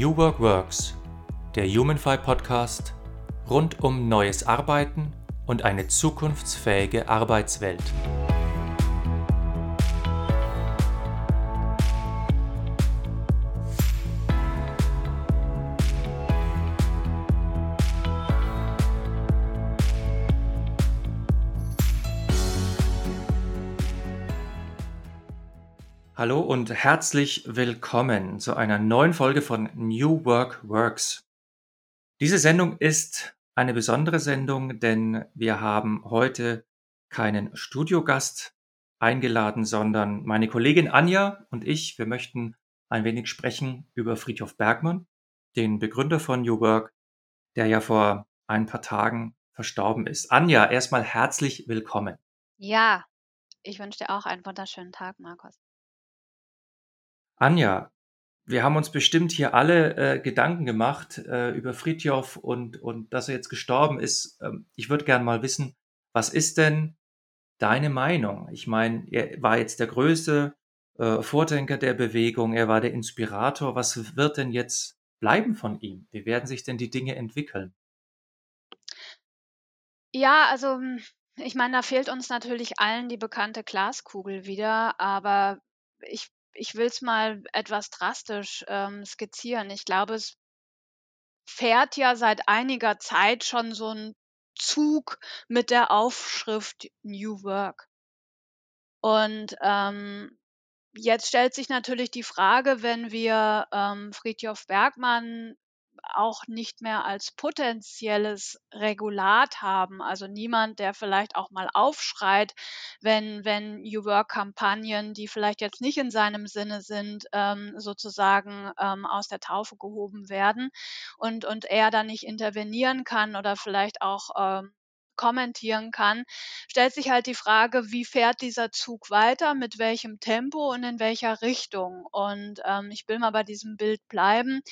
New Work Works, der Humanfy Podcast rund um neues Arbeiten und eine zukunftsfähige Arbeitswelt. Hallo und herzlich willkommen zu einer neuen Folge von New Work Works. Diese Sendung ist eine besondere Sendung, denn wir haben heute keinen Studiogast eingeladen, sondern meine Kollegin Anja und ich, wir möchten ein wenig sprechen über Friedhof Bergmann, den Begründer von New Work, der ja vor ein paar Tagen verstorben ist. Anja, erstmal herzlich willkommen. Ja, ich wünsche dir auch einen wunderschönen Tag, Markus. Anja, wir haben uns bestimmt hier alle äh, Gedanken gemacht äh, über Fritjof und, und dass er jetzt gestorben ist. Ähm, ich würde gerne mal wissen, was ist denn deine Meinung? Ich meine, er war jetzt der größte äh, Vordenker der Bewegung, er war der Inspirator. Was wird denn jetzt bleiben von ihm? Wie werden sich denn die Dinge entwickeln? Ja, also ich meine, da fehlt uns natürlich allen die bekannte Glaskugel wieder, aber ich ich will es mal etwas drastisch ähm, skizzieren. Ich glaube, es fährt ja seit einiger Zeit schon so ein Zug mit der Aufschrift New Work. Und ähm, jetzt stellt sich natürlich die Frage, wenn wir ähm, Friedjof Bergmann auch nicht mehr als potenzielles Regulat haben. Also niemand, der vielleicht auch mal aufschreit, wenn, wenn New Work-Kampagnen, die vielleicht jetzt nicht in seinem Sinne sind, ähm, sozusagen ähm, aus der Taufe gehoben werden und, und er dann nicht intervenieren kann oder vielleicht auch ähm, kommentieren kann, stellt sich halt die Frage, wie fährt dieser Zug weiter, mit welchem Tempo und in welcher Richtung. Und ähm, ich will mal bei diesem Bild bleiben.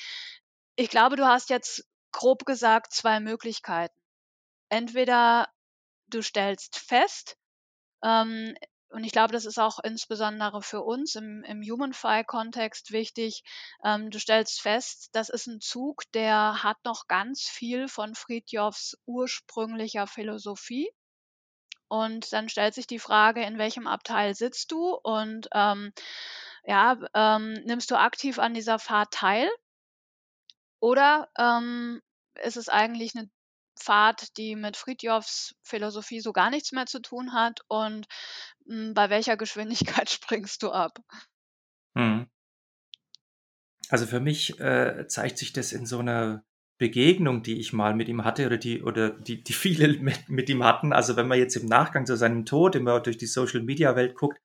Ich glaube, du hast jetzt grob gesagt zwei Möglichkeiten. Entweder du stellst fest, ähm, und ich glaube, das ist auch insbesondere für uns im, im HumanFi-Kontext wichtig. Ähm, du stellst fest, das ist ein Zug, der hat noch ganz viel von Friedjofs ursprünglicher Philosophie. Und dann stellt sich die Frage, in welchem Abteil sitzt du und ähm, ja, ähm, nimmst du aktiv an dieser Fahrt teil? Oder ähm, ist es eigentlich eine Fahrt, die mit Fritjofs Philosophie so gar nichts mehr zu tun hat und hm, bei welcher Geschwindigkeit springst du ab? Mhm. Also für mich äh, zeigt sich das in so einer Begegnung, die ich mal mit ihm hatte oder die oder die, die viele mit, mit ihm hatten. Also wenn man jetzt im Nachgang zu seinem Tod immer durch die Social Media Welt guckt,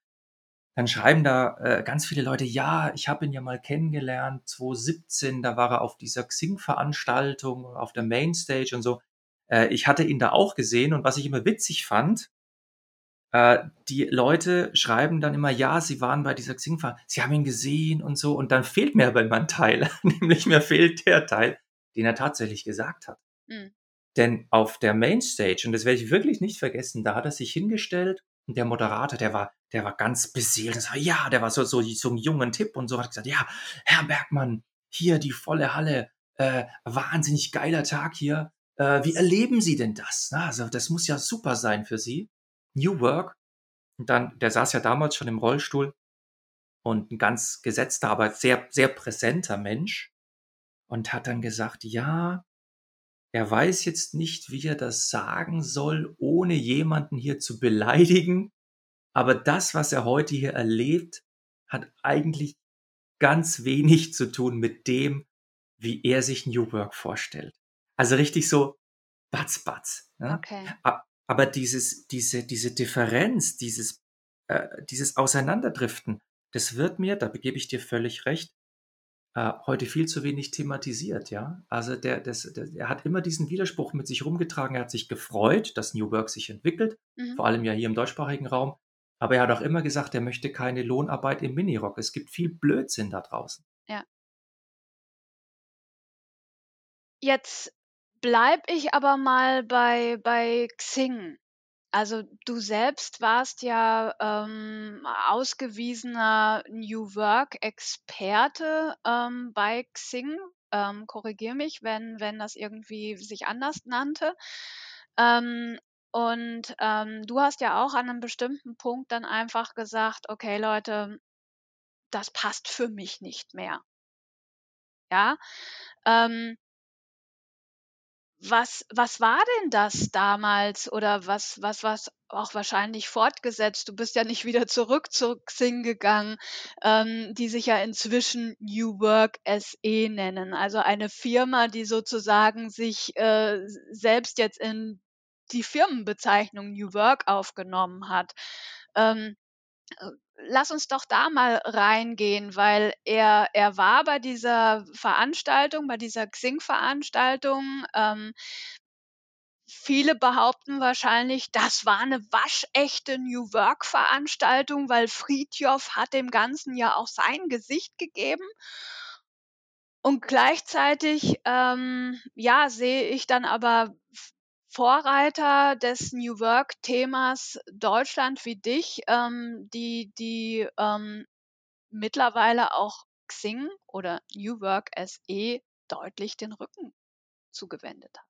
dann schreiben da äh, ganz viele Leute, ja, ich habe ihn ja mal kennengelernt, 2017, da war er auf dieser Xing-Veranstaltung, auf der Mainstage und so. Äh, ich hatte ihn da auch gesehen und was ich immer witzig fand, äh, die Leute schreiben dann immer, ja, sie waren bei dieser Xing-Veranstaltung, sie haben ihn gesehen und so und dann fehlt mir aber immer ein Teil, nämlich mir fehlt der Teil, den er tatsächlich gesagt hat. Mhm. Denn auf der Mainstage, und das werde ich wirklich nicht vergessen, da hat er sich hingestellt und der Moderator, der war, der war ganz beseelt. War, ja, der war so, so, so ein jungen Tipp und so hat gesagt, ja, Herr Bergmann, hier die volle Halle, äh, wahnsinnig geiler Tag hier. Äh, wie erleben Sie denn das? Na, also, das muss ja super sein für Sie. New Work. Und dann, der saß ja damals schon im Rollstuhl und ein ganz gesetzter, aber sehr, sehr präsenter Mensch und hat dann gesagt, ja, er weiß jetzt nicht, wie er das sagen soll, ohne jemanden hier zu beleidigen. Aber das, was er heute hier erlebt, hat eigentlich ganz wenig zu tun mit dem, wie er sich New Work vorstellt. Also richtig so batz, batz. Ne? Okay. Aber dieses, diese, diese Differenz, dieses, äh, dieses Auseinanderdriften, das wird mir, da begebe ich dir völlig recht, äh, heute viel zu wenig thematisiert, ja. Also der, das, der, er hat immer diesen Widerspruch mit sich rumgetragen. Er hat sich gefreut, dass New Work sich entwickelt, mhm. vor allem ja hier im deutschsprachigen Raum. Aber er hat auch immer gesagt, er möchte keine Lohnarbeit im Minirock. Es gibt viel Blödsinn da draußen. Ja. Jetzt bleib ich aber mal bei, bei Xing. Also du selbst warst ja ähm, ausgewiesener New Work-Experte ähm, bei Xing. ähm, korrigiere mich, wenn wenn das irgendwie sich anders nannte. Ähm, und, ähm, du hast ja auch an 'nem bestimmten Punkt dann einfach gesagt: „Okay, Leute, das passt für mich nicht mehr.“ Ja, ähm was was war denn das damals oder was was was auch wahrscheinlich fortgesetzt? Du bist ja nicht wieder zurück zu Xing gegangen, ähm, die sich ja inzwischen New Work SE nennen. Also eine Firma, die sozusagen sich, äh, selbst jetzt in die Firmenbezeichnung New Work aufgenommen hat. Ähm, äh, lass uns doch da mal reingehen, weil er er war bei dieser Veranstaltung, bei dieser Xing-Veranstaltung. Ähm viele behaupten wahrscheinlich, das war 'ne waschechte New Work-Veranstaltung, weil Frithjof hat dem Ganzen ja auch sein Gesicht gegeben. Und gleichzeitig, ähm, ja, sehe ich dann aber Vorreiter des New Work-Themas Deutschland wie dich, ähm, die die, ähm, mittlerweile auch Xing oder New Work SE deutlich den Rücken zugewendet haben.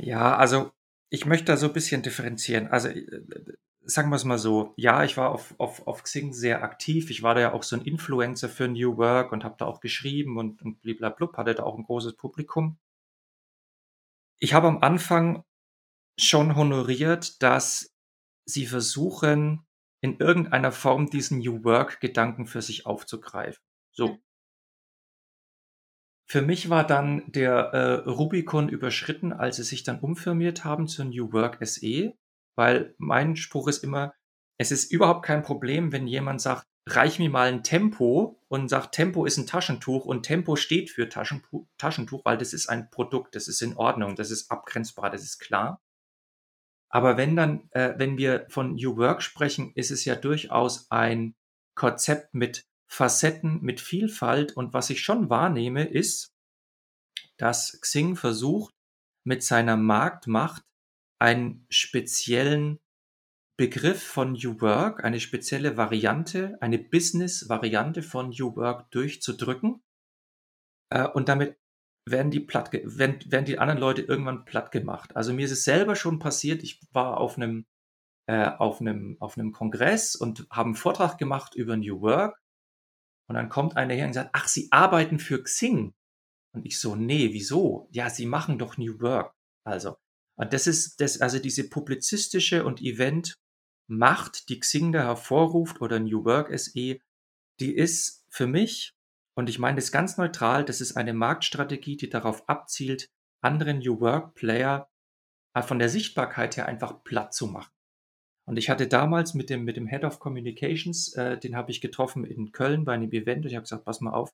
Ja, also, ich möchte da so bisschen differenzieren. Also, äh, äh, sagen wir's mal so, ja, ich war auf auf auf Xing sehr aktiv. Ich war da ja auch so 'n Influencer für New Work und habe da auch geschrieben und und bliblablub, hatte da auch 'n großes Publikum. Ich habe am Anfang schon honoriert, dass sie versuchen, in irgendeiner Form diesen New Work-Gedanken für sich aufzugreifen. So. Für mich war dann der, äh, Rubikon überschritten, als sie sich dann umfirmiert haben zu New Work SE, weil mein Spruch ist immer: „Es ist überhaupt kein Problem, wenn jemand sagt: ‚Reich mir mal 'n Tempo' und sagt, Tempo ist 'n Taschentuch und Tempo steht für Taschenpu Taschentuch, weil das ist ein Produkt, das ist in Ordnung, das ist abgrenzbar, das ist klar.“ Aber wenn dann äh, wenn wir von New Work sprechen, ist es ja durchaus ein Konzept mit Facetten, mit Vielfalt und was ich schon wahrnehme, ist dass Xing versucht, mit seiner Marktmacht einen speziellen Begriff von New Work, eine spezielle Variante, eine Business-Variante von New Work durchzudrücken. Äh, und damit werden die plattge werden werden die anderen Leute irgendwann plattgemacht. Also, mir ist es selber schon passiert, ich war auf 'nem äh, auf 'nem auf 'nem Kongress und habe 'n Vortrag gemacht über New Work. Und dann kommt einer her und sagt: „Ach, Sie arbeiten für Xing?“ Und ich so: „Ne, wieso?“ „Ja, Sie machen doch New Work.“ Also und das ist das also, diese publizistische und Eventmacht, die Xing da hervorruft oder New Work SE, die ist für mich und ich meine das ganz neutral, das ist eine Marktstrategie, die darauf abzielt, andere New Work-Player, äh, von der Sichtbarkeit her einfach plattzumachen. Und ich hatte damals mit dem mit dem Head of Communications, äh, den habe ich getroffen in Köln bei 'nem Event und ich habe gesagt: „Pass mal auf“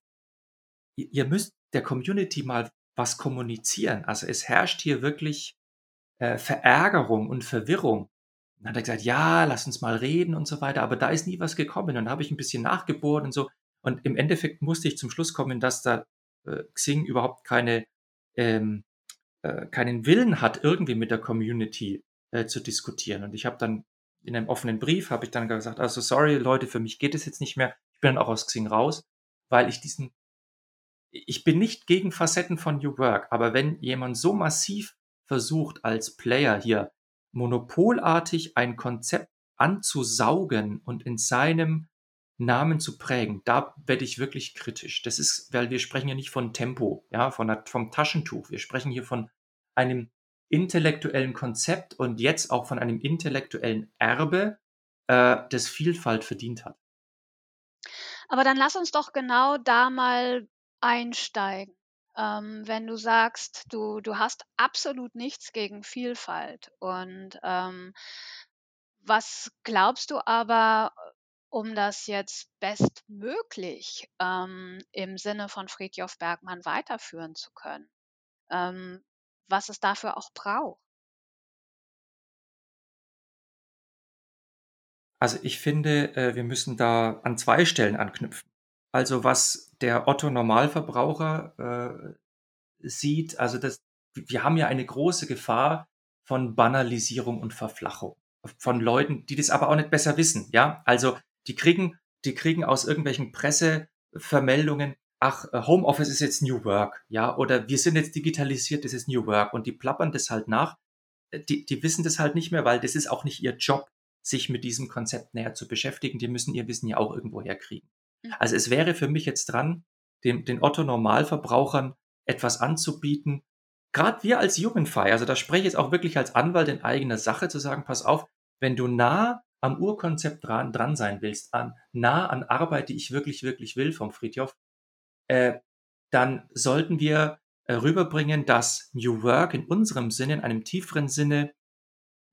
„i ihr müsst der Community mal was kommunizieren. Also, es herrscht hier wirklich, äh, Verärgerung und Verwirrung.“ Dann hat er gesagt: „Ja, lass uns mal reden“ und so weiter, aber da ist nie was gekommen. Und dann habe ich 'n bisschen nachgebohrt und so. Und im Endeffekt musste ich zum Schluss kommen, dass da, äh, Xing überhaupt keine ähm, äh, keinen Willen hat, irgendwie mit der Community, äh, zu diskutieren. Und ich habe dann in 'nem offenen Brief habe ich dann gesagt: „Also, sorry Leute, für mich geht es jetzt nicht mehr. Ich bin auch aus Xing raus“, weil ich diesen ich bin nicht gegen Facetten von New Work, aber wenn jemand so massiv versucht, als Player hier monopolartig ein Konzept anzusaugen und in seinem Namen zu prägen, da werde ich wirklich kritisch. Das ist weil wir sprechen ja nicht von Tempo, ja, von 'ner vom Taschentuch. Wir sprechen hier von einem intellektuellen Konzept und jetzt auch von einem intellektuellen Erbe, äh, das Vielfalt verdient hat. Aber dann lass uns doch genau da mal einsteigen. Ähm, wenn du sagst, du du hast absolut nichts gegen Vielfalt und, ähm, was glaubst du aber, um das jetzt bestmöglich, ähm, im Sinne von Frithjof Bergmann weiterführen zu können, ähm, was es dafür auch braucht? Also, ich finde, äh, wir müssen da an 2 Stellen anknüpfen. Also, was der Otto Normalverbraucher, äh, sieht, also, das wir haben ja eine große Gefahr von Banalisierung und Verflachung von Leuten, die das aber auch nicht besser wissen, ja? Also, die kriegen die kriegen aus irgendwelchen Pressevermeldungen: ach, äh, Homeoffice ist jetzt New Work, ja, oder wir sind jetzt digitalisiert, das ist New Work und die plappern das halt nach. Äh, die, die wissen das halt nicht mehr, weil das ist auch nicht ihr Job, sich mit diesem Konzept näher zu beschäftigen. Die müssen ihr Wissen ja auch irgendwo herkriegen. Mhm. Also es wäre für mich jetzt dran, den, den Otto-Normalverbrauchern etwas anzubieten. Gerade wir als Jugendfei, also da spreche ich jetzt auch wirklich als Anwalt in eigener Sache zu sagen, pass auf, wenn du nah am Urkonzept dran, dran sein willst, an, nah an Arbeit, die ich wirklich, wirklich will vom Friedhof, äh, dann sollten wir äh, rüberbringen, dass New Work in unserem Sinne, in einem tieferen Sinne,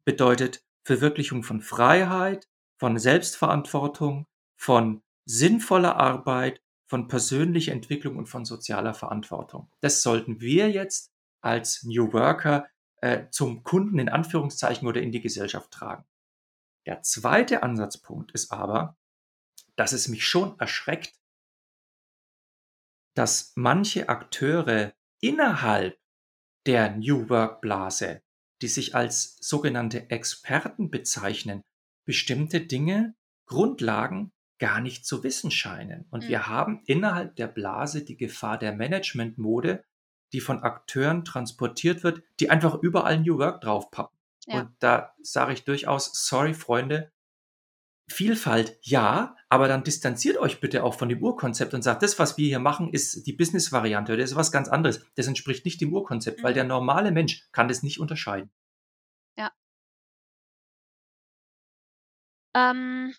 bedeutet Verwirklichung von Freiheit, von Selbstverantwortung, von sinnvoller Arbeit, von persönlicher Entwicklung und von sozialer Verantwortung. Das sollten wir jetzt als New Worker äh, zum Kunden in Anführungszeichen oder in die Gesellschaft tragen. Der zweite Ansatzpunkt ist aber, dass es mich schon erschreckt, dass manche Akteure innerhalb der New Work Blase, die sich als sogenannte Experten bezeichnen, bestimmte Dinge, Grundlagen gar nicht zu wissen scheinen. Und mhm. wir haben innerhalb der Blase die Gefahr der Managementmode, die von Akteuren transportiert wird, die einfach überall New Work draufpappen. Ja. Und da sage ich durchaus, sorry Freunde, Vielfalt ja, aber dann distanziert euch bitte auch von dem Urkonzept und sagt, das, was wir hier machen, ist die Business-Variante oder ist was ganz anderes. Das entspricht nicht dem Urkonzept, mhm. weil der normale Mensch kann das nicht unterscheiden. Ja. Ähm,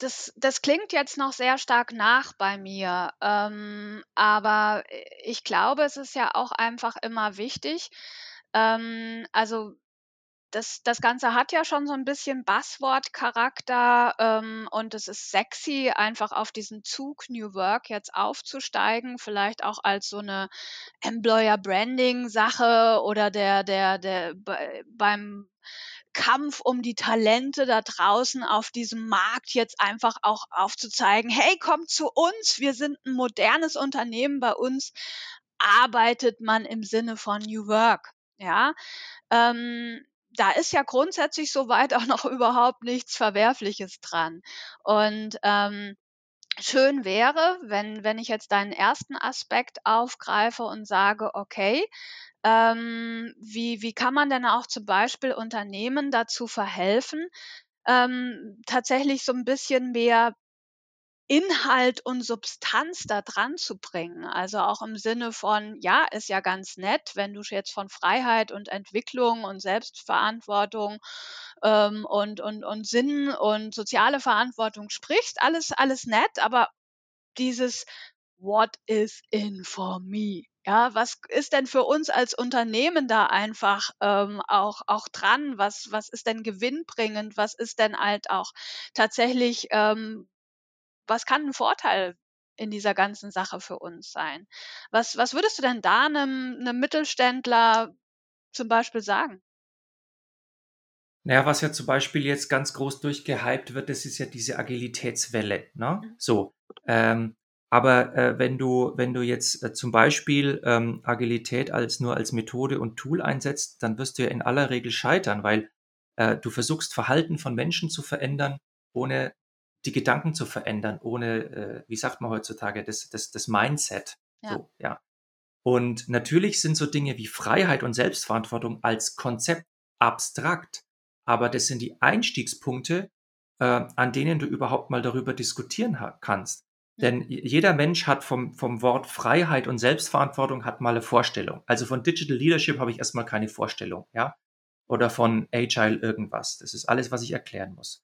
das, das klingt jetzt noch sehr stark nach bei mir, ähm, aber ich glaube, es ist ja auch einfach immer wichtig. Ähm, also das, das Ganze hat ja schon so ein bisschen Buzzword-Charakter ähm, und es ist sexy, einfach auf diesen Zug New Work jetzt aufzusteigen, vielleicht auch als so eine Employer-Branding-Sache oder der, der, der beim Kampf um die Talente da draußen auf diesem Markt jetzt einfach auch aufzuzeigen, hey, kommt zu uns, wir sind ein modernes Unternehmen, bei uns arbeitet man im Sinne von New Work. Ja, ähm, da ist ja grundsätzlich soweit auch noch überhaupt nichts Verwerfliches dran. Und ähm, schön wäre, wenn, wenn ich jetzt deinen ersten Aspekt aufgreife und sage, okay, ähm, wie, wie kann man denn auch zum Beispiel Unternehmen dazu verhelfen, ähm, tatsächlich so ein bisschen mehr Inhalt und Substanz da dran zu bringen. Also auch im Sinne von, ja, ist ja ganz nett, wenn du jetzt von Freiheit und Entwicklung und Selbstverantwortung ähm, und, und, und Sinn und soziale Verantwortung sprichst, alles, alles nett, aber dieses What is in for me? Ja, was ist denn für uns als Unternehmen da einfach ähm, auch, auch dran? Was, was ist denn gewinnbringend? Was ist denn halt auch tatsächlich ähm, was kann ein Vorteil in dieser ganzen Sache für uns sein? Was, was würdest du denn da einem, einem Mittelständler zum Beispiel sagen? Naja, was ja zum Beispiel jetzt ganz groß durchgehypt wird, das ist ja diese Agilitätswelle. Ne? Mhm. So. Ähm, aber äh, wenn du, wenn du jetzt äh, zum Beispiel ähm, Agilität als nur als Methode und Tool einsetzt, dann wirst du ja in aller Regel scheitern, weil äh, du versuchst Verhalten von Menschen zu verändern, ohne die Gedanken zu verändern, ohne, äh, wie sagt man heutzutage, das, das, das Mindset. Ja. So, ja. Und natürlich sind so Dinge wie Freiheit und Selbstverantwortung als Konzept abstrakt, aber das sind die Einstiegspunkte, äh, an denen du überhaupt mal darüber diskutieren kannst. Mhm. Denn jeder Mensch hat vom, vom Wort Freiheit und Selbstverantwortung hat mal eine Vorstellung. Also von Digital Leadership habe ich erstmal keine Vorstellung, ja. Oder von Agile irgendwas. Das ist alles, was ich erklären muss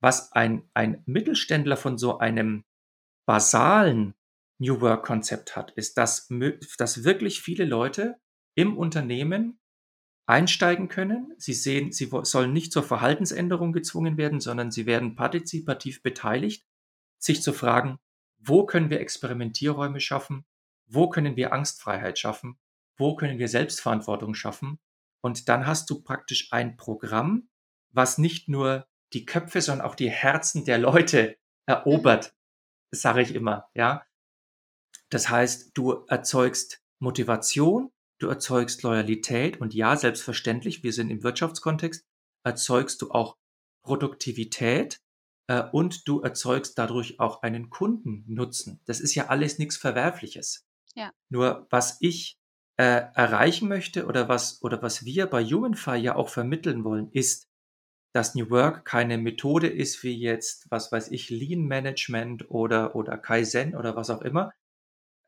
was ein, ein Mittelständler von so einem basalen New Work Konzept hat, ist, dass, dass wirklich viele Leute im Unternehmen einsteigen können. Sie sehen, sie sollen nicht zur Verhaltensänderung gezwungen werden, sondern sie werden partizipativ beteiligt, sich zu fragen, wo können wir Experimentierräume schaffen? Wo können wir Angstfreiheit schaffen? Wo können wir Selbstverantwortung schaffen? Und dann hast du praktisch ein Programm, was nicht nur die Köpfe, sondern auch die Herzen der Leute erobert, mhm. sage ich immer, ja. Das heißt, du erzeugst Motivation, du erzeugst Loyalität und ja, selbstverständlich, wir sind im Wirtschaftskontext, erzeugst du auch Produktivität äh, und du erzeugst dadurch auch einen Kundennutzen. Das ist ja alles nichts Verwerfliches. Ja. Nur was ich äh, erreichen möchte oder was, oder was wir bei Humanfy ja auch vermitteln wollen, ist, dass New Work keine Methode ist wie jetzt, was weiß ich, Lean Management oder, oder Kaizen oder was auch immer,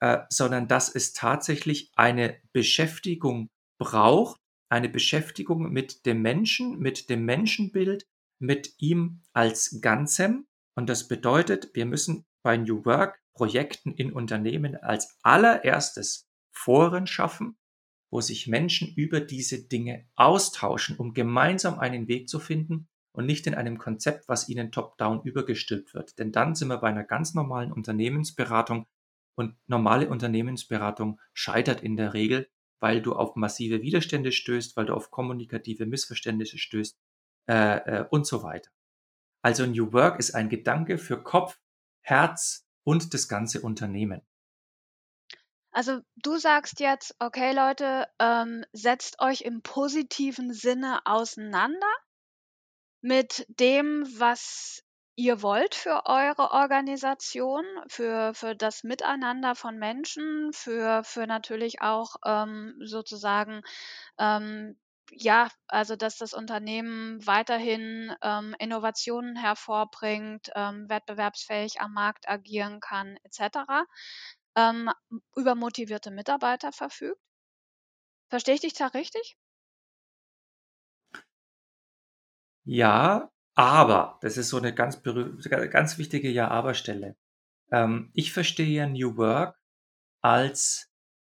äh, sondern dass es tatsächlich eine Beschäftigung braucht, eine Beschäftigung mit dem Menschen, mit dem Menschenbild, mit ihm als Ganzem. Und das bedeutet, wir müssen bei New Work Projekten in Unternehmen als allererstes Foren schaffen, wo sich Menschen über diese Dinge austauschen, um gemeinsam einen Weg zu finden und nicht in einem Konzept, was ihnen top-down übergestülpt wird. Denn dann sind wir bei einer ganz normalen Unternehmensberatung und normale Unternehmensberatung scheitert in der Regel, weil du auf massive Widerstände stößt, weil du auf kommunikative Missverständnisse stößt äh, äh, und so weiter. Also New Work ist ein Gedanke für Kopf, Herz und das ganze Unternehmen. Also du sagst jetzt, okay Leute, ähm, setzt euch im positiven Sinne auseinander mit dem, was ihr wollt für eure Organisation, für, für das Miteinander von Menschen, für, für natürlich auch ähm, sozusagen, ähm, ja, also dass das Unternehmen weiterhin ähm, Innovationen hervorbringt, ähm, wettbewerbsfähig am Markt agieren kann, etc., ähm, über motivierte Mitarbeiter verfügt. Verstehe ich dich da richtig? Ja, aber, das ist so eine ganz, ganz wichtige Ja-Aber-Stelle. Ähm, ich verstehe ja New Work als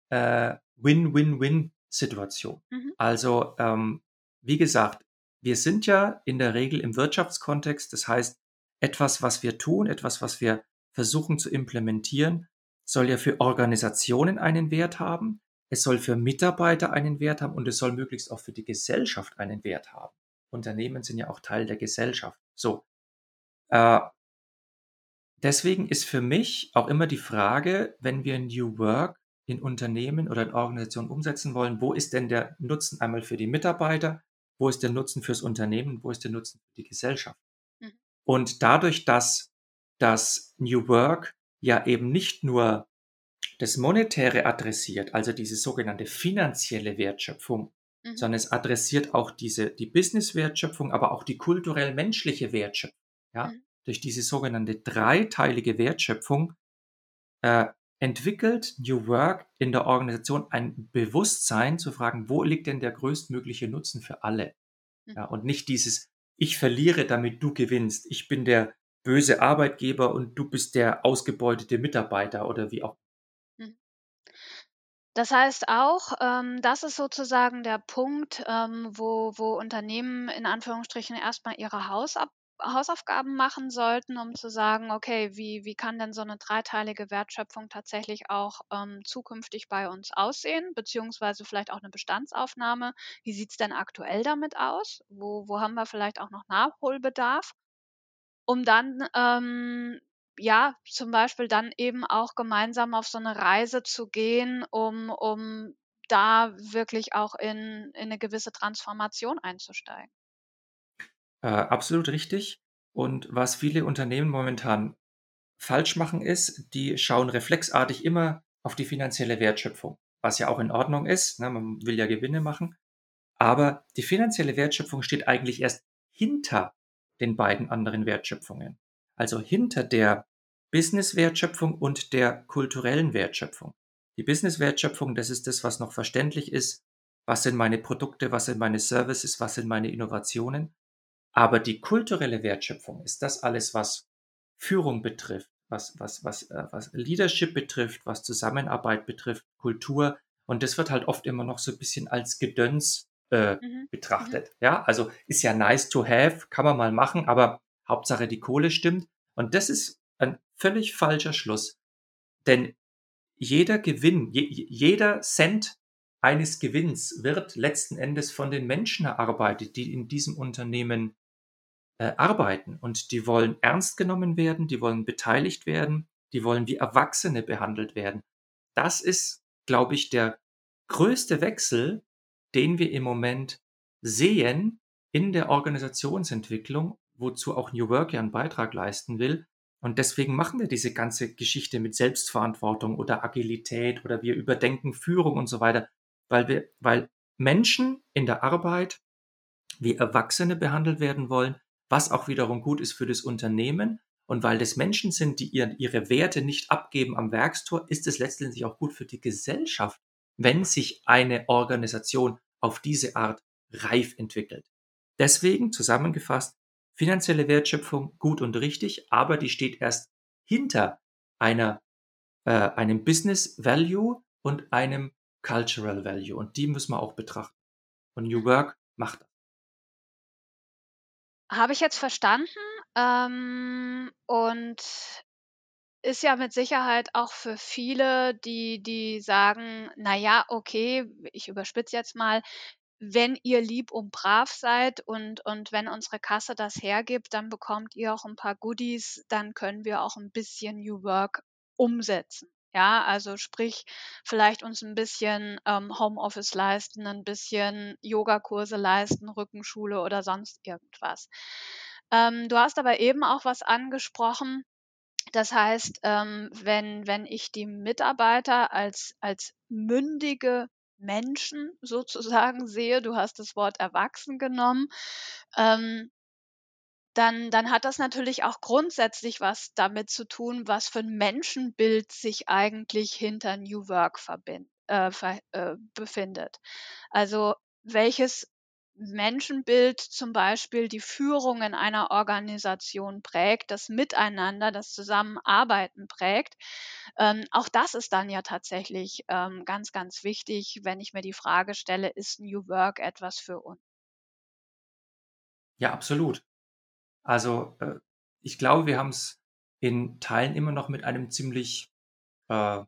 äh, Win-Win-Win-Situation. Mhm. Also, ähm, wie gesagt, wir sind ja in der Regel im Wirtschaftskontext, das heißt, etwas, was wir tun, etwas, was wir versuchen zu implementieren, soll ja für Organisationen einen Wert haben, es soll für Mitarbeiter einen Wert haben und es soll möglichst auch für die Gesellschaft einen Wert haben. Unternehmen sind ja auch Teil der Gesellschaft. So. Äh, deswegen ist für mich auch immer die Frage, wenn wir New Work in Unternehmen oder in Organisationen umsetzen wollen, wo ist denn der Nutzen einmal für die Mitarbeiter, wo ist der Nutzen fürs Unternehmen, wo ist der Nutzen für die Gesellschaft? Mhm. Und dadurch, dass das New Work ja eben nicht nur das Monetäre adressiert, also diese sogenannte finanzielle Wertschöpfung, Mhm. sondern es adressiert auch diese, die Business-Wertschöpfung, aber auch die kulturell-menschliche Wertschöpfung. Ja? Mhm. Durch diese sogenannte dreiteilige Wertschöpfung äh, entwickelt New Work in der Organisation ein Bewusstsein zu fragen, wo liegt denn der größtmögliche Nutzen für alle? Mhm. Ja, und nicht dieses, ich verliere, damit du gewinnst. Ich bin der böse Arbeitgeber und du bist der ausgebeutete Mitarbeiter oder wie auch das heißt auch, ähm, das ist sozusagen der Punkt, ähm, wo wo Unternehmen in Anführungsstrichen erstmal ihre Hausab Hausaufgaben machen sollten, um zu sagen: „Okay, wie wie kann denn so eine dreiteilige Wertschöpfung tatsächlich auch, ähm, zukünftig bei uns aussehen?“ Beziehungsweise vielleicht auch eine Bestandsaufnahme. Wie sieht es denn aktuell damit aus? Wo wo haben wir vielleicht auch noch Nachholbedarf? Um dann, ähm ja, zum Beispiel dann eben auch gemeinsam auf so eine Reise zu gehen, um um da wirklich auch in in 'ne gewisse Transformation einzusteigen. Äh, absolut richtig. Und was viele Unternehmen momentan falsch machen, ist, die schauen reflexartig immer auf die finanzielle Wertschöpfung, was ja auch in Ordnung ist, ne? Man will ja Gewinne machen. Aber die finanzielle Wertschöpfung steht eigentlich erst hinter den beiden anderen Wertschöpfungen. Also hinter der Business-Wertschöpfung und der kulturellen Wertschöpfung. Die Business-Wertschöpfung, das ist das, was noch verständlich ist. Was sind meine Produkte, was sind meine Services, was sind meine Innovationen? Aber die kulturelle Wertschöpfung ist das alles, was Führung betrifft, was, was, was, äh, was Leadership betrifft, was Zusammenarbeit betrifft, Kultur. Und das wird halt oft immer noch so ein bisschen als Gedöns äh, mhm. betrachtet. Mhm. Ja, also ist ja nice to have, kann man mal machen, aber Hauptsache die Kohle stimmt. Und das ist ein völlig falscher Schluss. Denn jeder Gewinn, je, jeder Cent eines Gewinns wird letzten Endes von den Menschen erarbeitet, die in diesem Unternehmen äh, arbeiten. Und die wollen ernst genommen werden, die wollen beteiligt werden, die wollen wie Erwachsene behandelt werden. Das ist, glaube ich, der größte Wechsel, den wir im Moment sehen in der Organisationsentwicklung, wozu auch New Work ja einen Beitrag leisten will. Und deswegen machen wir diese ganze Geschichte mit Selbstverantwortung oder Agilität oder wir überdenken Führung und so weiter, weil wir, weil Menschen in der Arbeit wie Erwachsene behandelt werden wollen, was auch wiederum gut ist für das Unternehmen. Und weil das Menschen sind, die ihre Werte nicht abgeben am Werkstor, ist es letztendlich auch gut für die Gesellschaft, wenn sich eine Organisation auf diese Art reif entwickelt. Deswegen zusammengefasst, finanzielle Wertschöpfung gut und richtig, aber die steht erst hinter einer, äh, einem Business Value und einem Cultural Value. Und die müssen wir auch betrachten. Und New Work macht das. Habe ich jetzt verstanden. Ähm, und ist ja mit Sicherheit auch für viele, die die sagen: „Na ja, okay, ich überspitze jetzt mal, wenn ihr lieb und brav seid und und wenn unsere Kasse das hergibt, dann bekommt ihr auch ein paar Goodies, dann können wir auch ein bisschen New Work umsetzen.“ Ja, also sprich, vielleicht uns ein bisschen, ähm, Homeoffice leisten, ein bisschen Yogakurse leisten, Rückenschule oder sonst irgendwas. Ähm, du hast aber eben auch was angesprochen, das heißt, ähm, wenn wenn ich die Mitarbeiter als als mündige Menschen sozusagen sehe, du hast das Wort erwachsen genommen, ähm, dann dann hat das natürlich auch grundsätzlich was damit zu tun, was für ein Menschenbild sich eigentlich hinter New Work verbind äh, ver äh, befindet. Also, welches Menschenbild zum Beispiel die Führung in einer Organisation prägt, das Miteinander, das Zusammenarbeiten prägt. Ähm, auch das ist dann ja tatsächlich ähm, ganz, ganz wichtig, wenn ich mir die Frage stelle, ist New Work etwas für uns? Ja, absolut. Also, äh, ich glaube, wir haben es in Teilen immer noch mit einem ziemlich äh,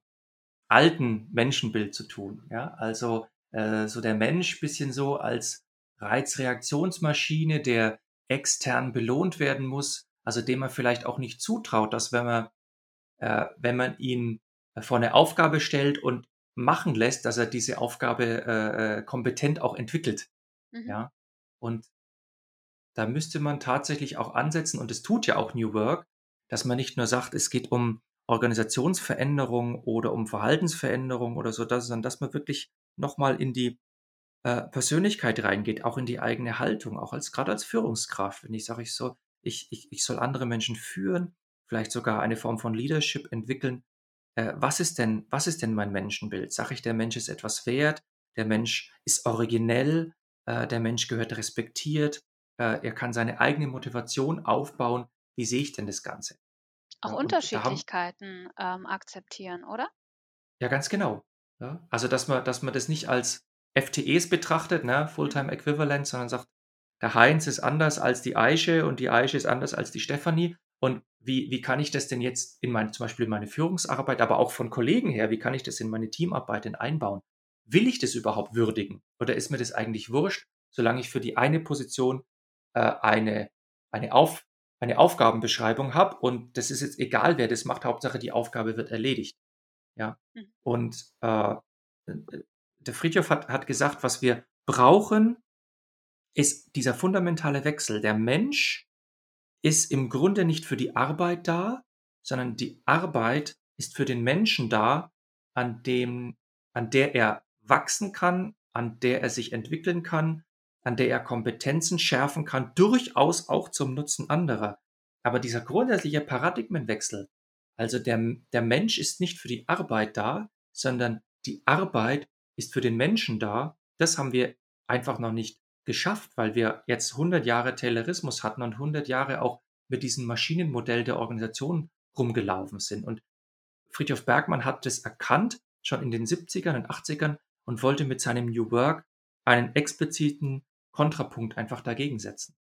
alten Menschenbild zu tun. Ja, also äh, so der Mensch bisschen so als Reizreaktionsmaschine, der extern belohnt werden muss, also dem man vielleicht auch nicht zutraut, dass wenn man, äh, wenn man ihn vor eine Aufgabe stellt und machen lässt, dass er diese Aufgabe äh, äh kompetent auch entwickelt. Mhm. Ja, und da müsste man tatsächlich auch ansetzen, und es tut ja auch New Work, dass man nicht nur sagt, es geht um Organisationsveränderung oder um Verhaltensveränderung oder so, sondern dass man wirklich nochmal in die äh, Persönlichkeit reingeht, auch in die eigene Haltung, auch als gerade als Führungskraft. Wenn ich sage, ich so, ich, ich, ich soll andere Menschen führen, vielleicht sogar eine Form von Leadership entwickeln. Äh, was ist denn, was ist denn mein Menschenbild? Sage ich, der Mensch ist etwas wert, der Mensch ist originell, äh, der Mensch gehört respektiert, äh, er kann seine eigene Motivation aufbauen. Wie sehe ich denn das Ganze? Auch Ja, da haben, Unterschiedlichkeiten ähm, akzeptieren, oder? ja, ganz genau. Ja, also, dass man, dass man das nicht als FTEs betrachtet, ne, Mhm. Fulltime Equivalent, sondern sagt, der Heinz ist anders als die Eiche und die Eiche ist anders als die Stefanie. Und wie, wie kann ich das denn jetzt in meine, zum Beispiel in meine Führungsarbeit, aber auch von Kollegen her, wie kann ich das in meine Teamarbeit denn einbauen? Will ich das überhaupt würdigen? Oder ist mir das eigentlich wurscht, solange ich für die eine Position äh, eine, eine, Auf, eine Aufgabenbeschreibung habe und das ist jetzt egal, wer das macht, Hauptsache die Aufgabe wird erledigt. Ja. Mhm. Und äh, der Friedhof hat, hat gesagt, was wir brauchen, ist dieser fundamentale Wechsel. Der Mensch ist im Grunde nicht für die Arbeit da, sondern die Arbeit ist für den Menschen da, an dem, an der er wachsen kann, an der er sich entwickeln kann, an der er Kompetenzen schärfen kann, durchaus auch zum Nutzen anderer. Aber dieser grundsätzliche Paradigmenwechsel, also der, der Mensch ist nicht für die Arbeit da, sondern die Arbeit ist für den Menschen da, das haben wir einfach noch nicht geschafft, weil wir jetzt 100 Jahre Taylorismus hatten und 100 Jahre auch mit diesem Maschinenmodell der Organisation rumgelaufen sind. Und Friedhof Bergmann hat das erkannt, schon in den 70ern und 80ern und wollte mit seinem New Work einen expliziten Kontrapunkt einfach dagegen setzen.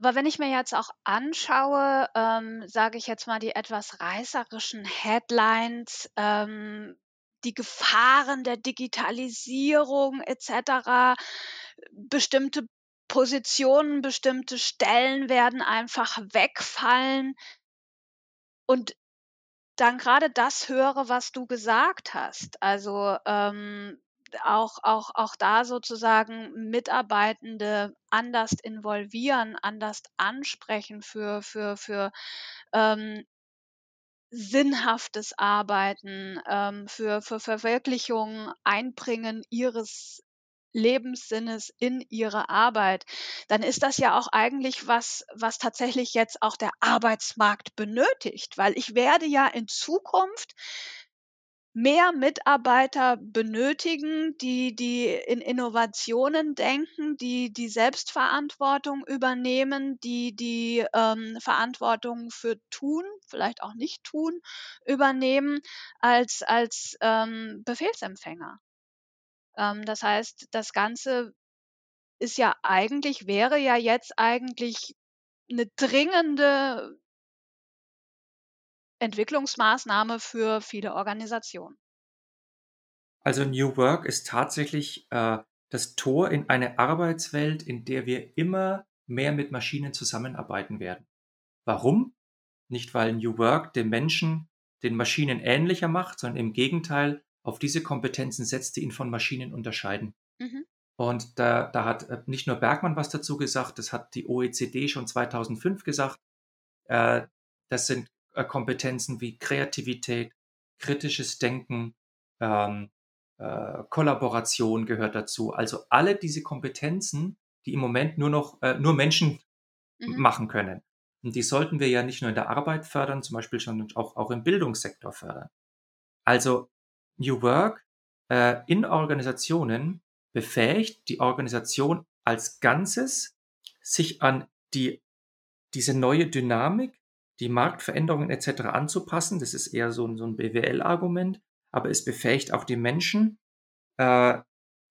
Aber wenn ich mir jetzt auch anschaue, ähm, sage ich jetzt mal, die etwas reißerischen Headlines, ähm, die Gefahren der Digitalisierung et cetera, bestimmte Positionen, bestimmte Stellen werden einfach wegfallen und dann gerade das höre, was du gesagt hast. Also, ähm, auch, auch, auch da sozusagen Mitarbeitende anders involvieren, anders ansprechen für, für, für ähm, sinnhaftes Arbeiten, ähm, für, für Verwirklichung, Einbringen ihres Lebenssinnes in ihre Arbeit, dann ist das ja auch eigentlich was, was tatsächlich jetzt auch der Arbeitsmarkt benötigt, weil ich werde ja in Zukunft mehr Mitarbeiter benötigen, die die in Innovationen denken, die die Selbstverantwortung übernehmen, die die, ähm, Verantwortung für Tun, vielleicht auch Nicht-Tun übernehmen als als, ähm, Befehlsempfänger. Ähm, das heißt, das Ganze ist ja eigentlich wäre ja jetzt eigentlich eine dringende Entwicklungsmaßnahme für viele Organisationen. Also New Work ist tatsächlich äh, das Tor in eine Arbeitswelt, in der wir immer mehr mit Maschinen zusammenarbeiten werden. Warum? Nicht, weil New Work den Menschen den Maschinen ähnlicher macht, sondern im Gegenteil auf diese Kompetenzen setzt, die ihn von Maschinen unterscheiden. Mhm. Und da, da hat äh, nicht nur Bergmann was dazu gesagt, das hat die OECD schon 2005 gesagt. Äh, das sind Kompetenzen wie Kreativität, kritisches Denken, ähm, äh, Kollaboration gehört dazu. Also alle diese Kompetenzen, die im Moment nur noch äh, nur Menschen mhm. machen können. Und die sollten wir ja nicht nur in der Arbeit fördern, zum Beispiel schon auch, auch im Bildungssektor fördern. Also New Work äh, in Organisationen befähigt die Organisation als Ganzes, sich an die, diese neue Dynamik, die Marktveränderungen etc. anzupassen. Das ist eher so ein, so ein BWL-Argument aber es befähigt auch die Menschen, äh,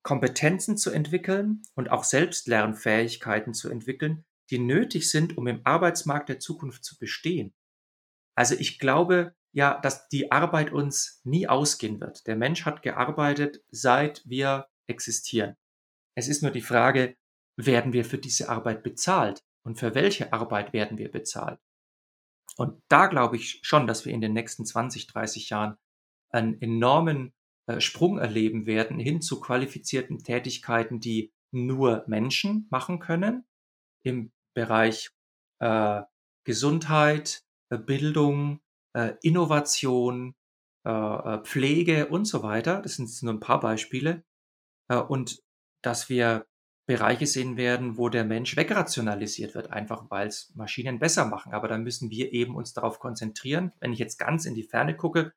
Kompetenzen zu entwickeln und auch Selbstlernfähigkeiten zu entwickeln, die nötig sind, um im Arbeitsmarkt der Zukunft zu bestehen. Also ich glaube ja, dass die Arbeit uns nie ausgehen wird. Der Mensch hat gearbeitet, seit wir existieren. Es ist nur die Frage, werden wir für diese Arbeit bezahlt und für welche Arbeit werden wir bezahlt? Und da glaube ich schon, dass wir in den nächsten 20, 30 Jahren einen enormen äh, Sprung erleben werden hin zu qualifizierten Tätigkeiten, die nur Menschen machen können im Bereich äh, Gesundheit, äh, Bildung, äh, Innovation, äh, äh, Pflege und so weiter. Das sind nur ein paar Beispiele. und dass wir Bereiche sehen werden, wo der Mensch wegrationalisiert wird, einfach weil es Maschinen besser machen. Aber da müssen wir eben uns darauf konzentrieren. Wenn ich jetzt ganz in die Ferne gucke,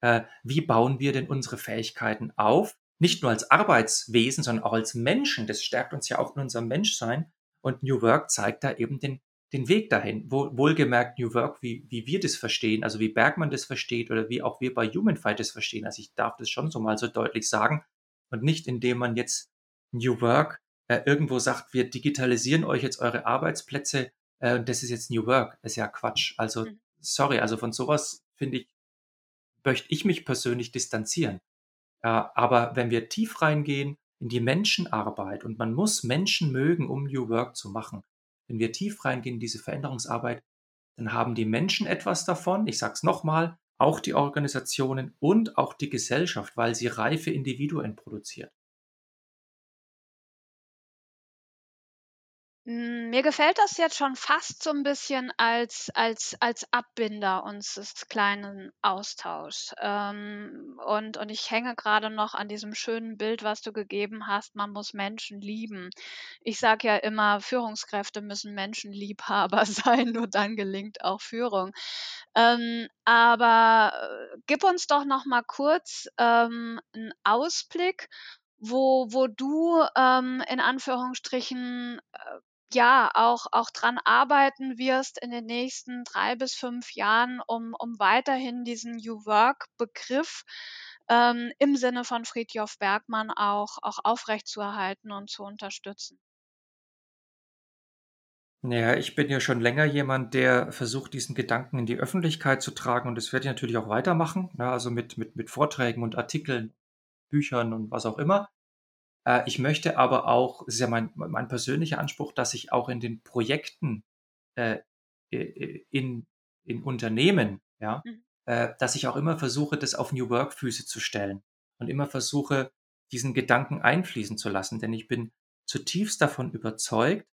äh, wie bauen wir denn unsere Fähigkeiten auf? Nicht nur als Arbeitswesen, sondern auch als Menschen. Das stärkt uns ja auch in unserem Menschsein. Und New Work zeigt da eben den, den Weg dahin. wohlgemerkt New Work, wie, wie wir das verstehen, also wie Bergmann das versteht oder wie auch wir bei Human Fight das verstehen. Also ich darf das schon so mal so deutlich sagen. Und nicht indem man jetzt New Work äh, irgendwo sagt, wir digitalisieren euch jetzt eure Arbeitsplätze äh, und das ist jetzt New Work. Das ist ja Quatsch. Also mhm. sorry, also von sowas finde ich möchte ich mich persönlich distanzieren. Ja, aber wenn wir tief reingehen in die Menschenarbeit und man muss Menschen mögen, um New Work zu machen, wenn wir tief reingehen in diese Veränderungsarbeit, dann haben die Menschen etwas davon. Ich sage es nochmal, auch die Organisationen und auch die Gesellschaft, weil sie reife Individuen produziert. Mir gefällt das jetzt schon fast so ein bisschen als als als Abbinder unseres kleinen Austauschs. Ähm, und und ich hänge gerade noch an diesem schönen Bild, was du gegeben hast, man muss Menschen lieben. Ich sage ja immer, Führungskräfte müssen Menschenliebhaber sein, nur dann gelingt auch Führung. Ähm, aber, äh, gib uns doch noch mal kurz, ähm, 'n Ausblick, wo wo du, ähm, in Anführungsstrichen, äh ja, auch auch dran arbeiten wirst in den nächsten drei bis fünf Jahren, um um weiterhin diesen New Work-Begriff, ähm, im Sinne von Frithjof Bergmann auch auch aufrechtzuerhalten und zu unterstützen? Ja, ich bin ja schon länger jemand, der versucht, diesen Gedanken in die Öffentlichkeit zu tragen und das werde ich natürlich auch weitermachen, ja, also mit mit mit Vorträgen und Artikeln, Büchern und was auch immer. Äh, ich möchte aber auch, es ist ja mein, mein persönlicher Anspruch, dass ich auch in den Projekten äh, in, in Unternehmen, ja, mhm. äh, dass ich auch immer versuche, das auf New Work Füße zu stellen und immer versuche, diesen Gedanken einfließen zu lassen, denn ich bin zutiefst davon überzeugt,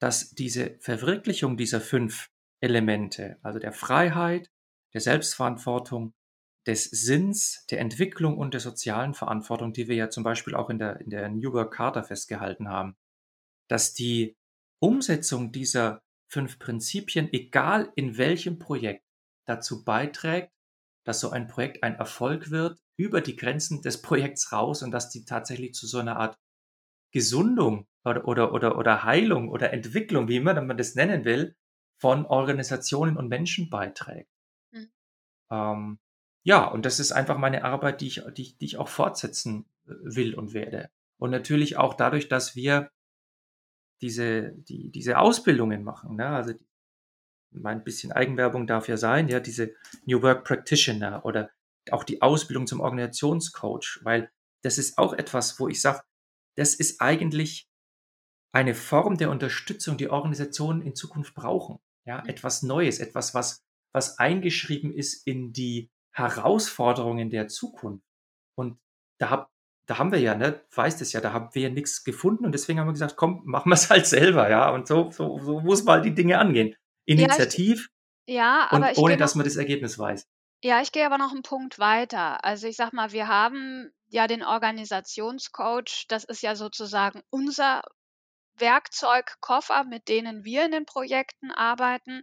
dass diese Verwirklichung dieser fünf Elemente, also der Freiheit, der Selbstverantwortung, des Sinns, der Entwicklung und der sozialen Verantwortung, die wir ja zum Beispiel auch in der, in der New Work Charta festgehalten haben, dass die Umsetzung dieser fünf Prinzipien, egal in welchem Projekt, dazu beiträgt, dass so ein Projekt ein Erfolg wird, über die Grenzen des Projekts raus und dass die tatsächlich zu so einer Art Gesundung oder, oder, oder, oder Heilung oder Entwicklung, wie immer man das nennen will, von Organisationen und Menschen beiträgt. Mhm. Ähm, ja, und das ist einfach meine Arbeit, die ich, die, die ich auch fortsetzen äh, will und werde. Und natürlich auch dadurch, dass wir diese, die, diese Ausbildungen machen. Ne? Also mein bisschen Eigenwerbung darf ja sein, ja, diese New Work Practitioner oder auch die Ausbildung zum Organisationscoach, weil das ist auch etwas, wo ich sage, das ist eigentlich eine Form der Unterstützung, die Organisationen in Zukunft brauchen. Ja, mhm. etwas Neues, etwas, was, was eingeschrieben ist in die Herausforderungen der Zukunft. Und da, hab, da haben wir ja, ne, weißt es ja, da haben wir ja nichts gefunden und deswegen haben wir gesagt, komm, machen wir es halt selber, ja. Und so, so, so muss man halt die Dinge angehen. Initiativ ja, ich, ja aber und ohne dass man das Ergebnis weiß. Ja, ich gehe aber noch einen Punkt weiter. Also ich sag mal, wir haben ja den Organisationscoach, das ist ja sozusagen unser Werkzeugkoffer, mit denen wir in den Projekten arbeiten.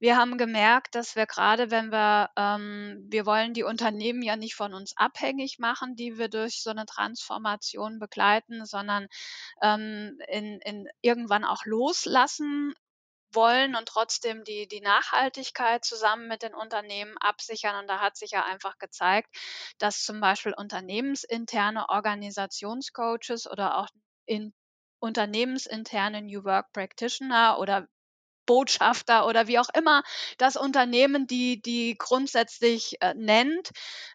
Wir haben gemerkt, dass wir gerade, wenn wir, ähm, wir wollen die Unternehmen ja nicht von uns abhängig machen, die wir durch so eine Transformation begleiten, sondern ähm, in, in irgendwann auch loslassen wollen und trotzdem die, die Nachhaltigkeit zusammen mit den Unternehmen absichern. Und da hat sich ja einfach gezeigt, dass zum Beispiel unternehmensinterne Organisationscoaches oder auch in unternehmensinterne New Work Practitioner oder Botschafter oder wie auch immer das Unternehmen die, die grundsätzlich äh, nennt.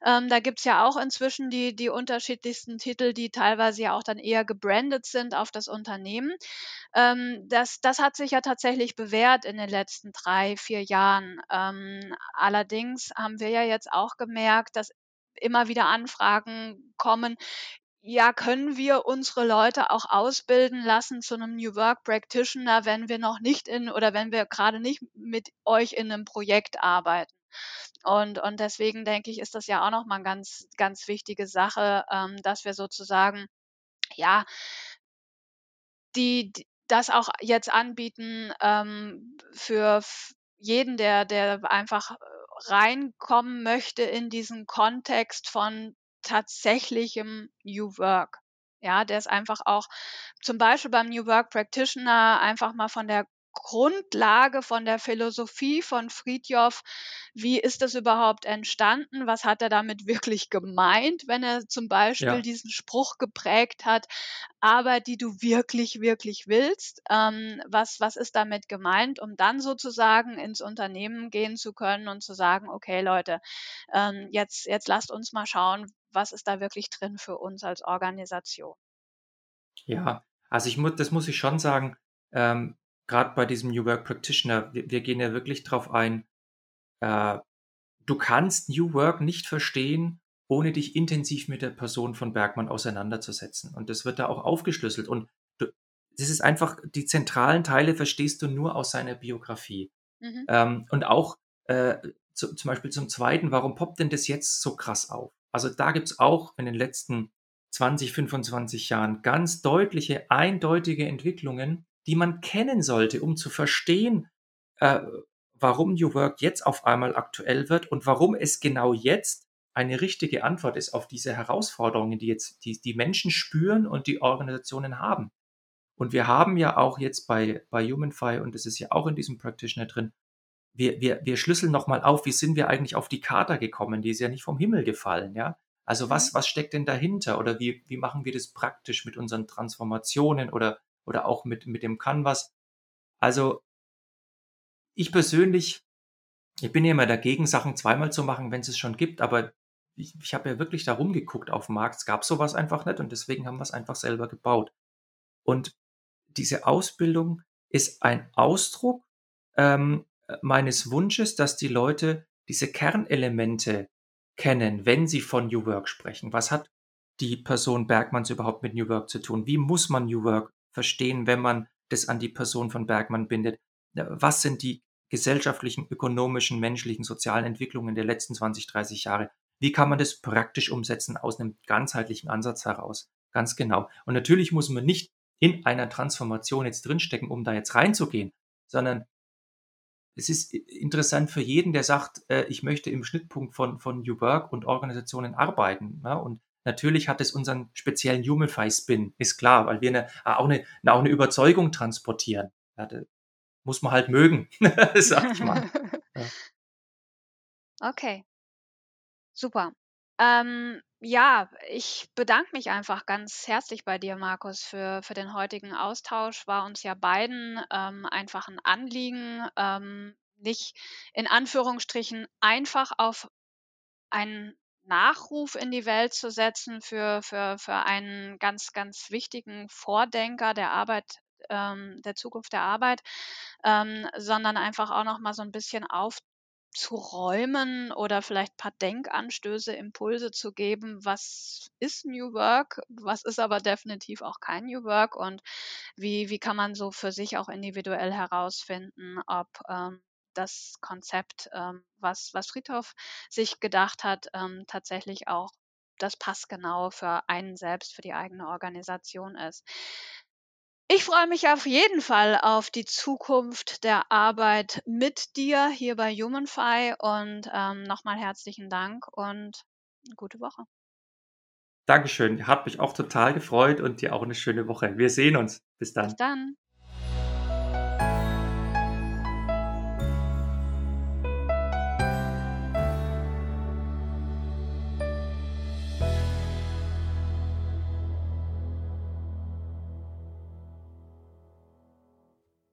Ähm, da es ja auch inzwischen die, die unterschiedlichsten Titel, die teilweise ja auch dann eher gebrandet sind auf das Unternehmen. Ähm, das, das hat sich ja tatsächlich bewährt in den letzten drei, vier Jahren. Ähm, allerdings haben wir ja jetzt auch gemerkt, dass immer wieder Anfragen kommen, ja, können wir unsere Leute auch ausbilden lassen zu einem New Work Practitioner, wenn wir noch nicht in oder wenn wir gerade nicht mit euch in einem Projekt arbeiten? Und, und deswegen denke ich, ist das ja auch nochmal eine ganz, ganz wichtige Sache, ähm, dass wir sozusagen, ja, die, die das auch jetzt anbieten ähm, für jeden, der, der einfach reinkommen möchte in diesen Kontext von tatsächlichem New Work. Ja, der ist einfach auch zum Beispiel beim New Work Practitioner einfach mal von der Grundlage von der Philosophie von Friedjof. Wie ist das überhaupt entstanden? Was hat er damit wirklich gemeint, wenn er zum Beispiel ja. diesen Spruch geprägt hat, aber die du wirklich, wirklich willst? Ähm, was, was ist damit gemeint, um dann sozusagen ins Unternehmen gehen zu können und zu sagen, okay Leute, ähm, jetzt, jetzt lasst uns mal schauen, was ist da wirklich drin für uns als Organisation. Ja, also ich muss, das muss ich schon sagen, ähm, gerade bei diesem New Work Practitioner, wir, wir gehen ja wirklich drauf ein, äh, du kannst New Work nicht verstehen, ohne dich intensiv mit der Person von Bergmann auseinanderzusetzen. Und das wird da auch aufgeschlüsselt. Und du, das ist einfach, die zentralen Teile verstehst du nur aus seiner Biografie. Mhm. Ähm, und auch äh, zu, zum Beispiel zum Zweiten, warum poppt denn das jetzt so krass auf? Also da gibt es auch in den letzten 20, 25 Jahren ganz deutliche, eindeutige Entwicklungen, die man kennen sollte, um zu verstehen, äh, warum New Work jetzt auf einmal aktuell wird und warum es genau jetzt eine richtige Antwort ist auf diese Herausforderungen, die jetzt die, die Menschen spüren und die Organisationen haben. Und wir haben ja auch jetzt bei, bei HumanFi, und das ist ja auch in diesem Practitioner drin, wir, wir, wir schlüsseln nochmal auf, wie sind wir eigentlich auf die Charta gekommen? Die ist ja nicht vom Himmel gefallen, ja. Also was, mhm. was steckt denn dahinter? Oder wie, wie machen wir das praktisch mit unseren Transformationen oder oder auch mit, mit dem Canvas. Also ich persönlich, ich bin ja immer dagegen, Sachen zweimal zu machen, wenn es es schon gibt, aber ich, ich habe ja wirklich da rumgeguckt auf dem Markt. Es gab sowas einfach nicht und deswegen haben wir es einfach selber gebaut. Und diese Ausbildung ist ein Ausdruck ähm, meines Wunsches, dass die Leute diese Kernelemente kennen, wenn sie von New Work sprechen. Was hat die Person Bergmanns überhaupt mit New Work zu tun? Wie muss man New Work verstehen, wenn man das an die Person von Bergmann bindet? Was sind die gesellschaftlichen, ökonomischen, menschlichen, sozialen Entwicklungen der letzten 20, 30 Jahre? Wie kann man das praktisch umsetzen aus einem ganzheitlichen Ansatz heraus? Ganz genau. Und natürlich muss man nicht in einer Transformation jetzt drinstecken, um da jetzt reinzugehen, sondern es ist interessant für jeden, der sagt, äh, ich möchte im Schnittpunkt von, von New Work und Organisationen arbeiten. Ja? Und natürlich hat es unseren speziellen Humify-Spin, ist klar, weil wir eine, auch, eine, auch eine Überzeugung transportieren. Ja, muss man halt mögen, sag ich mal. Ja. Okay. Super. Ähm, ja, ich bedanke mich einfach ganz herzlich bei dir, Markus, für, für den heutigen Austausch. War uns ja beiden ähm, einfach ein Anliegen, ähm, nicht in Anführungsstrichen einfach auf einen Nachruf in die Welt zu setzen für, für, für einen ganz, ganz wichtigen Vordenker der Arbeit, ähm, der Zukunft der Arbeit, ähm, sondern einfach auch noch mal so ein bisschen auf zu räumen oder vielleicht ein paar Denkanstöße, Impulse zu geben, was ist New Work, was ist aber definitiv auch kein New Work? Und wie, wie kann man so für sich auch individuell herausfinden, ob ähm, das Konzept, ähm, was, was Friedhof sich gedacht hat, ähm, tatsächlich auch das passgenau für einen selbst, für die eigene Organisation ist. Ich freue mich auf jeden Fall auf die Zukunft der Arbeit mit dir hier bei Humanfy und ähm, nochmal herzlichen Dank und gute Woche. Dankeschön. Hat mich auch total gefreut und dir auch eine schöne Woche. Wir sehen uns. Bis dann. Bis dann.